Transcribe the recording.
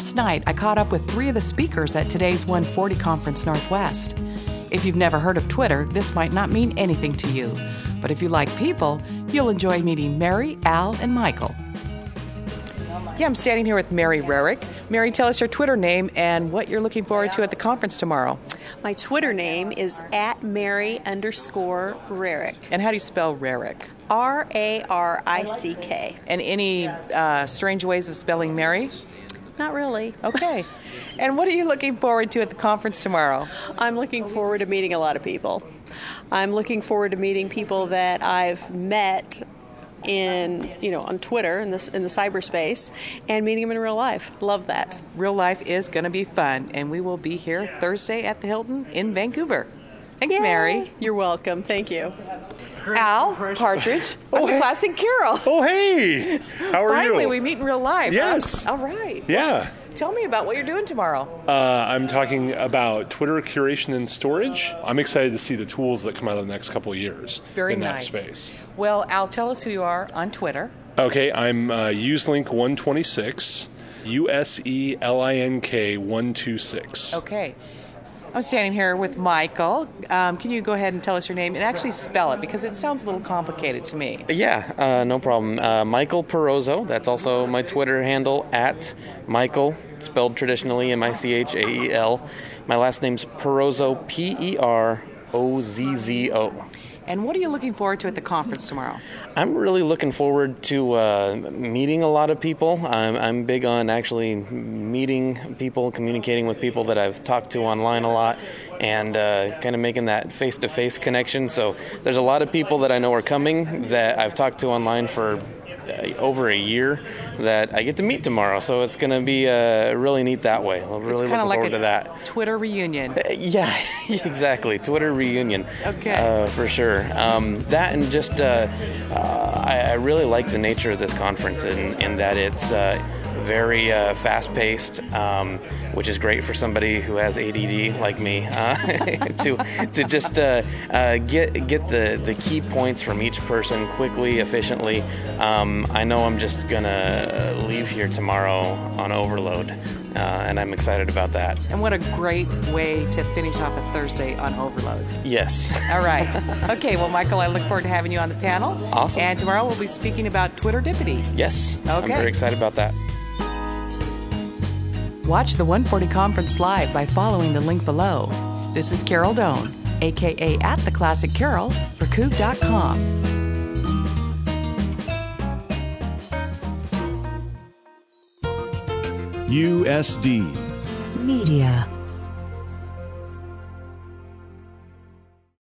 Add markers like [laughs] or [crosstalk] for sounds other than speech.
night, I caught up with three of the speakers at today's 140 Conference Northwest. If you've never heard of Twitter, this might not mean anything to you. But if you like people, you'll enjoy meeting Mary, Al, and Michael. Yeah, I'm standing here with Mary Rarick. Mary, tell us your Twitter name and what you're looking forward to at the conference tomorrow. My Twitter name is at Mary underscore Rarick. And how do you spell Rarick? R A R I C K. And any uh, strange ways of spelling Mary? Not really. Okay. and what are you looking forward to at the conference tomorrow? I'm looking forward to meeting a lot of people. I'm looking forward to meeting people that I've met in you know on Twitter in this in the cyberspace and meeting them in real life. Love that. Real life is going to be fun, and we will be here Thursday at the Hilton in Vancouver. Thanks, Yay. Mary. You're welcome. Thank you. Al Partridge, Oh, hey. Classic Carol. Oh, hey! How are Finally, you? Finally, we meet in real life. Yes. All right. yeah. Tell me about what you're doing tomorrow. Uh, I'm talking about Twitter curation and storage. I'm excited to see the tools that come out of the next couple of years Very in nice. that space. Well, Al, tell us who you are on Twitter. Okay, I'm uh, uselink126, U S E L I N K 126. Okay. I'm standing here with Michael. Um, can you go ahead and tell us your name and actually spell it because it sounds a little complicated to me. Yeah, uh, no problem. Uh, Michael Perozzo. That's also my Twitter handle at Michael, spelled traditionally M I C H A E L. My last name's Perozzo, P E R O Z Z O. And what are you looking forward to at the conference tomorrow? I'm really looking forward to uh, meeting a lot of people. I'm, I'm big on actually meeting people, communicating with people that I've talked to online a lot, and uh, kind of making that face to face connection. So there's a lot of people that I know are coming that I've talked to online for over a year that I get to meet tomorrow. So it's going to be uh, really neat that way. I'm really it's looking kind of like forward a to that. Twitter reunion. Uh, Yeah, [laughs] exactly. Twitter reunion. Okay. Uh, for sure. Um, that and just, uh, uh, I, I really like the nature of this conference in, in that it's uh, very uh, fast paced, um, which is great for somebody who has ADD like me uh, [laughs] to to just uh, uh, get get the, the key points from each person quickly, efficiently. Um, I know I'm just gonna leave here tomorrow on overload, uh, and I'm excited about that. And what a great way to finish off a Thursday on Overload. Yes. [laughs] All right. Okay, well, Michael, I look forward to having you on the panel. Awesome. And tomorrow we'll be speaking about Twitter Dippity. Yes. Okay. I'm Okay. very excited about that. Watch the 140 conference live by following the link below. This is Carol Doan, aka at the Classic Carol for Coop.com. USD. Media.